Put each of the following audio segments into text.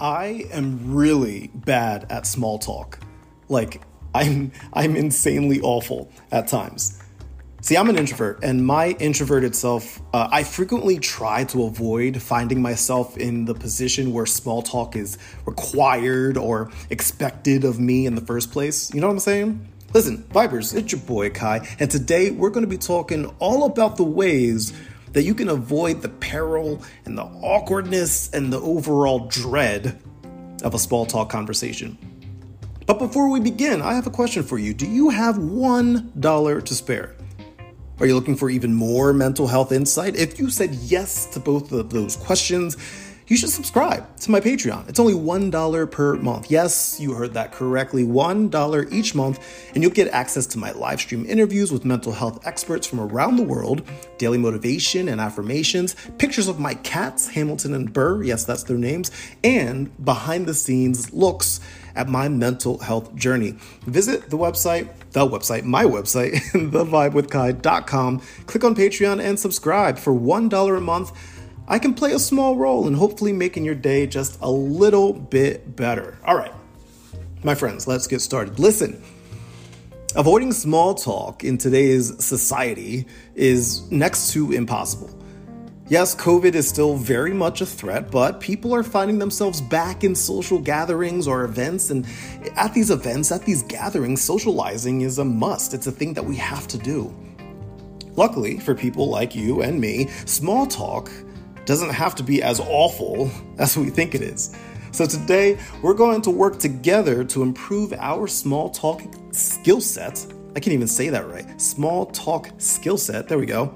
I am really bad at small talk. Like I'm I'm insanely awful at times. See, I'm an introvert, and my introverted self, uh, I frequently try to avoid finding myself in the position where small talk is required or expected of me in the first place. You know what I'm saying? Listen, Vibers, it's your boy Ky, and today we're going to be talking all about the ways that you can avoid the peril and the awkwardness and the overall dread of a small talk conversation. But before we begin, I have a question for you. Do you have $1 to spare? Are you looking for even more mental health insight? If you said yes to both of those questions, you should subscribe to my Patreon. It's only $1 per month. Yes, you heard that correctly. $1 each month, and you'll get access to my live stream interviews with mental health experts from around the world, daily motivation and affirmations, pictures of my cats, Hamilton and Burr, yes, that's their names, and behind the scenes looks at my mental health journey. Visit the website, the website, my website, thevibewithky.com. Click on Patreon and subscribe for $1 a month. I can play a small role in hopefully making your day just a little bit better. All right, my friends, let's get started. Listen. Avoiding small talk in today's society is next to impossible. Yes, COVID is still very much a threat, but people are finding themselves back in social gatherings or events. And at these events, at these gatherings, socializing is a must. It's a thing that we have to do. Luckily, for people like you and me, small talk doesn't have to be as awful as we think it is. So today, we're going to work together to improve our small talk skill set. I can't even say that right. Small talk skill set. There we go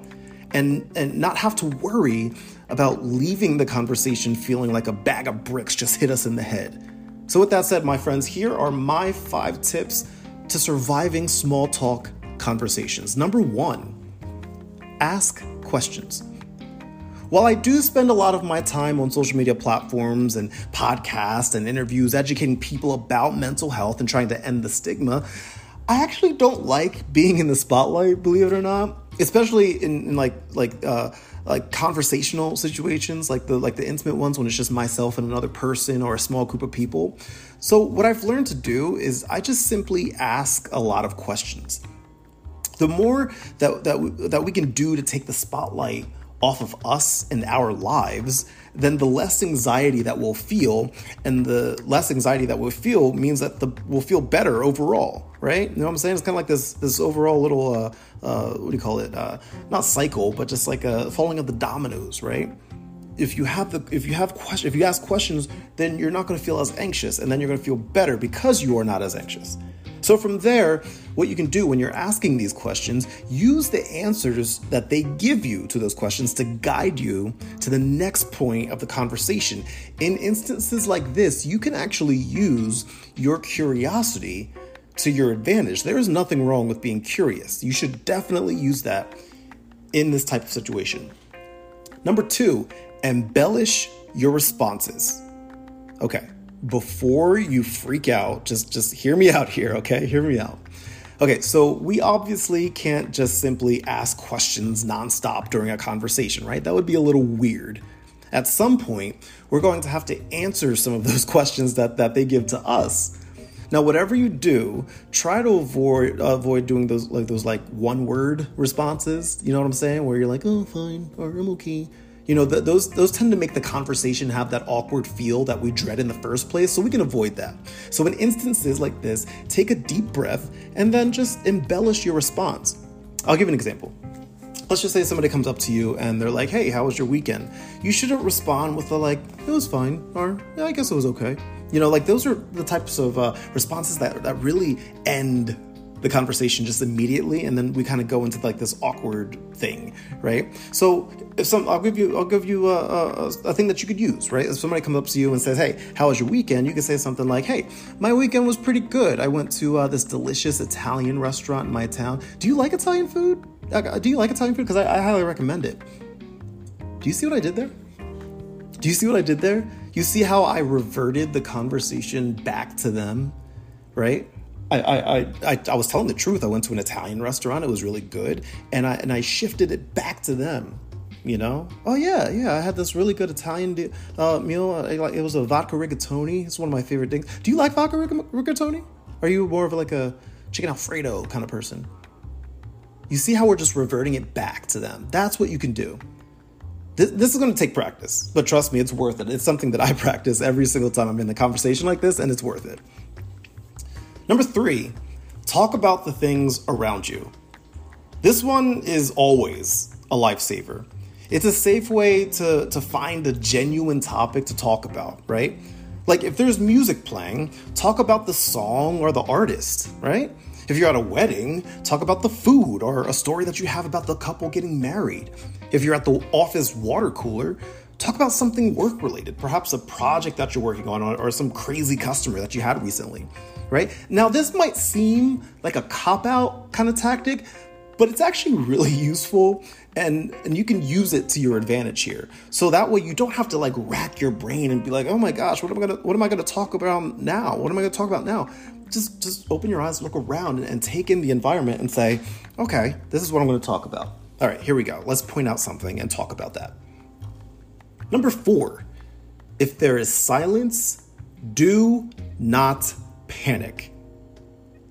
and and not have to worry about leaving the conversation feeling like a bag of bricks just hit us in the head. So with that said, my friends, here are my 5 tips to surviving small talk conversations. Number 1, ask questions. While I do spend a lot of my time on social media platforms and podcasts and interviews educating people about mental health and trying to end the stigma, I actually don't like being in the spotlight, believe it or not especially in, in like like uh, like conversational situations, like the like the intimate ones when it's just myself and another person or a small group of people. So what I've learned to do is I just simply ask a lot of questions. The more that that that we can do to take the spotlight off of us and our lives, then the less anxiety that we'll feel, and the less anxiety that we'll feel means that the we'll feel better overall, right? You know what I'm saying? It's kind of like this this overall little uh, uh, what do you call it? Uh, not cycle, but just like a falling of the dominoes, right? If you have the if you have question if you ask questions, then you're not going to feel as anxious, and then you're going to feel better because you are not as anxious. So, from there, what you can do when you're asking these questions, use the answers that they give you to those questions to guide you to the next point of the conversation. In instances like this, you can actually use your curiosity to your advantage. There is nothing wrong with being curious. You should definitely use that in this type of situation. Number two, embellish your responses. Okay before you freak out, just just hear me out here, okay? Hear me out. Okay, so we obviously can't just simply ask questions nonstop during a conversation, right? That would be a little weird. At some point, we're going to have to answer some of those questions that, that they give to us. Now, whatever you do, try to avoid avoid doing those like those like one word responses. You know what I'm saying? Where you're like, oh, fine, or I'm okay you know, th- those those tend to make the conversation have that awkward feel that we dread in the first place, so we can avoid that. So in instances like this, take a deep breath and then just embellish your response. I'll give an example. Let's just say somebody comes up to you and they're like, "Hey, how was your weekend?" You shouldn't respond with a like, "It was fine," or yeah, "I guess it was okay." You know, like those are the types of uh, responses that that really end the conversation just immediately and then we kind of go into like this awkward thing right? So if some i'll give you i'll give you a, a, a, thing that you could use right? If somebody comes up to you and says hey how was your weekend? You can say something like hey my weekend was pretty good. I went to uh, this delicious italian restaurant in my town. Do you like italian food? Do you like italian food? Because I, I highly recommend it. Do you see what i did there? Do you see what i did there? You see how i reverted the conversation back to them right I, I, I, I was telling the truth. I went to an Italian restaurant. It was really good, and I and I shifted it back to them. You know? Oh yeah, yeah. I had this really good Italian uh, meal. It was a vodka rigatoni. It's one of my favorite things. Do you like vodka rig- rigatoni? Are you more of like a chicken alfredo kind of person? You see how we're just reverting it back to them. That's what you can do. This, this is going to take practice, but trust me, it's worth it. It's something that I practice every single time I'm in a conversation like this, and it's worth it. Number three, talk about the things around you. This one is always a lifesaver. It's a safe way to, to find a genuine topic to talk about, right? Like if there's music playing, talk about the song or the artist, right? If you're at a wedding, talk about the food or a story that you have about the couple getting married. If you're at the office water cooler, talk about something work related, perhaps a project that you're working on or some crazy customer that you had recently, right? Now, this might seem like a cop out kind of tactic, but it's actually really useful and and you can use it to your advantage here. So that way you don't have to like rack your brain and be like oh my gosh what am i gonna what am i gonna talk about now? What am i gonna talk about now? Just just open your eyes look around and, and take in the environment and say okay this is what i'm gonna talk about. All right here we go. Let's point out something and talk about that number four if there is silence do not panic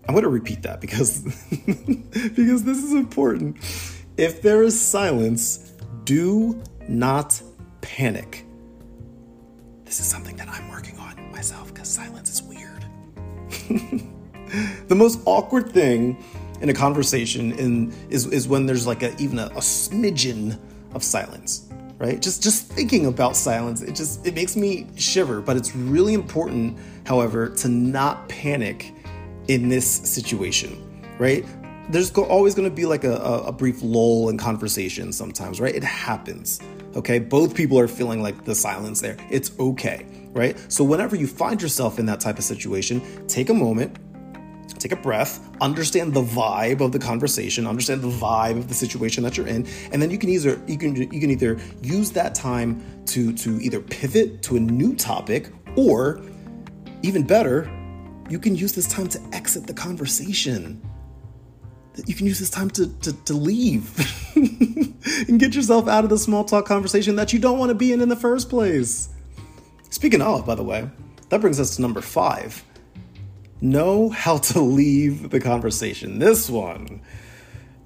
I'm going to repeat that because because this is important. If there is silence, do not panic. This is something that I'm working on myself because silence is weird. the most awkward thing in a conversation in, is, is when there's like a, even a, a smidgen of silence right just just thinking about silence it just it makes me shiver but it's really important however to not panic in this situation, right? There's always going to be like a, a brief lull in conversation sometimes, right? It happens. Okay. Both people are feeling like the silence there. It's okay. Right. So, whenever you find yourself in that type of situation, take a moment, take a breath, understand the vibe of the conversation, understand the vibe of the situation that you're in, and then you can either you can you can either use that time to to either pivot to a new topic or even better, you can use this time to exit the conversation. You can use this time to, to, to leave and get yourself out of the small talk conversation that you don't want to be in in the first place. Speaking of, by the way, that brings us to number five know how to leave the conversation. This one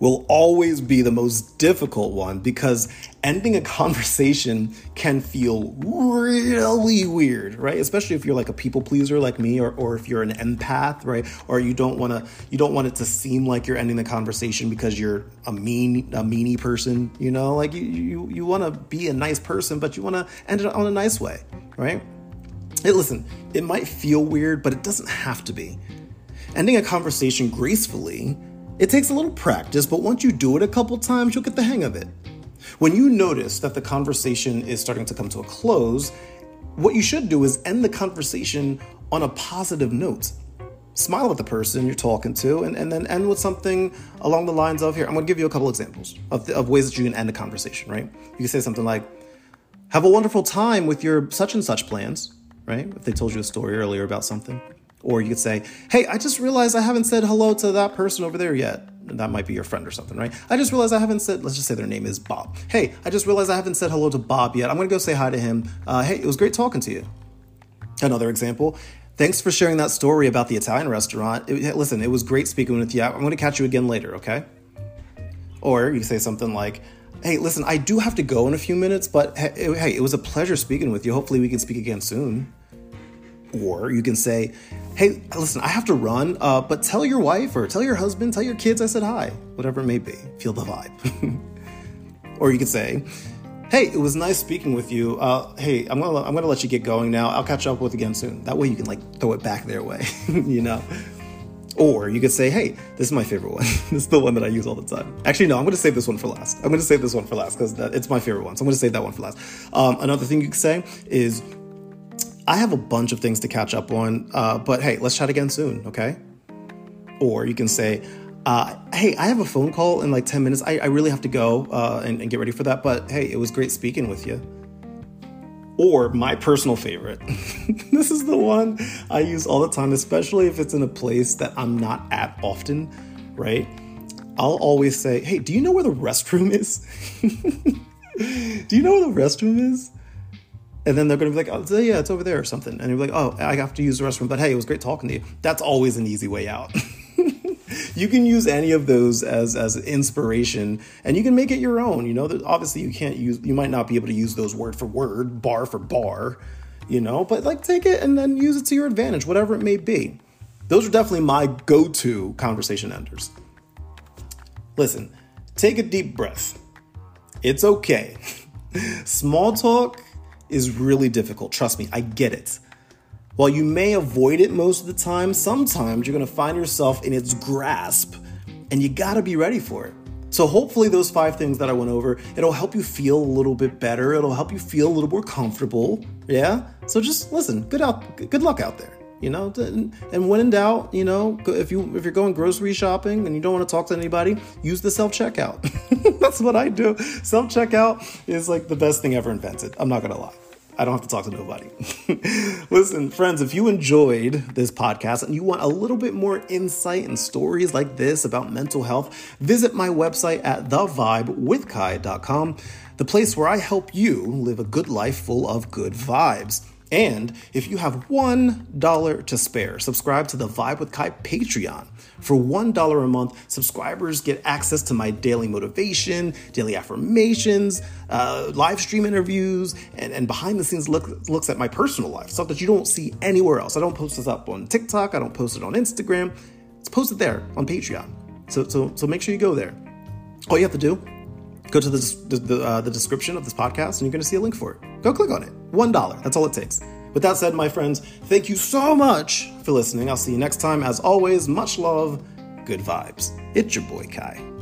will always be the most difficult one because ending a conversation can feel really weird, right? Especially if you're like a people pleaser like me or, or if you're an empath, right? Or you don't want to you don't want it to seem like you're ending the conversation because you're a mean a meanie person, you know? Like you you you want to be a nice person, but you want to end it on a nice way, right? Hey, listen, it might feel weird, but it doesn't have to be. Ending a conversation gracefully it takes a little practice, but once you do it a couple times, you'll get the hang of it. When you notice that the conversation is starting to come to a close, what you should do is end the conversation on a positive note. Smile at the person you're talking to, and, and then end with something along the lines of here. I'm gonna give you a couple examples of, of ways that you can end a conversation, right? You can say something like, Have a wonderful time with your such and such plans, right? If they told you a story earlier about something. Or you could say, hey, I just realized I haven't said hello to that person over there yet. That might be your friend or something, right? I just realized I haven't said, let's just say their name is Bob. Hey, I just realized I haven't said hello to Bob yet. I'm gonna go say hi to him. Uh, hey, it was great talking to you. Another example, thanks for sharing that story about the Italian restaurant. It, listen, it was great speaking with you. I'm gonna catch you again later, okay? Or you say something like, hey, listen, I do have to go in a few minutes, but hey, it was a pleasure speaking with you. Hopefully we can speak again soon. Or you can say, hey, listen, I have to run, uh, but tell your wife or tell your husband, tell your kids I said hi, whatever it may be. Feel the vibe. or you could say, hey, it was nice speaking with you. Uh, hey, I'm gonna I'm gonna let you get going now. I'll catch up with you again soon. That way you can like throw it back their way, you know. Or you could say, hey, this is my favorite one. this is the one that I use all the time. Actually, no, I'm going to save this one for last. I'm going to save this one for last because it's my favorite one. So I'm going to save that one for last. Um, another thing you could say is, I have a bunch of things to catch up on, uh, but hey, let's chat again soon, okay? Or you can say, uh, hey, I have a phone call in like 10 minutes. I, I really have to go uh, and, and, get ready for that, but hey, it was great speaking with you. Or my personal favorite. this is the one I use all the time, especially if it's in a place that I'm not at often, right? I'll always say, hey, do you know where the restroom is? Do you know where the restroom is? And then they're going to be like, oh, yeah, it's over there or something. And you're like, oh, I have to use the restroom, but hey, it was great talking to you. That's always an easy way out. you can use any of those as as inspiration and you can make it your own. You know obviously you can't use you might not be able to use those word for word bar for bar you know but like take it and then use it to your advantage whatever it may be. Those are definitely my go-to conversation enders. Listen take a deep breath. It's okay. Small talk is really difficult. Trust me i get it while you may avoid it most of the time, sometimes you're gonna find yourself in its grasp and you gotta be ready for it. So, hopefully, those five things that I went over, it'll help you feel a little bit better. It'll help you feel a little more comfortable. Yeah. So, just listen. Good out. Good luck out there. You know. And when in doubt, you know, if you if you're going grocery shopping and you don't want to talk to anybody, use the self checkout. That's what I do. Self checkout is like the best thing ever invented. I'm not gonna lie. I don't have to talk to nobody. Listen, friends, if you enjoyed this podcast and you want a little bit more insight and stories like this about mental health, visit my website at thevibewithky.com, the place where I help you live a good life full of good vibes. And if you have $1 to spare, subscribe to the Vibe with Ky Patreon. For $1 a month, subscribers get access to my daily motivation, daily affirmations, uh, live stream interviews, and, and behind the scenes look, looks at my personal life, stuff that you don't see anywhere else. I don't post this up on TikTok, I don't post it on Instagram. It's posted there on Patreon. So, so, so make sure you go there. All you have to do go to the, the, uh, the description of this podcast and you're going to see a link for it. Go click on it. $1. That's all it takes. With that said, my friends, thank you so much for listening. I'll see you next time. As always, much love, good vibes. It's your boy Ky.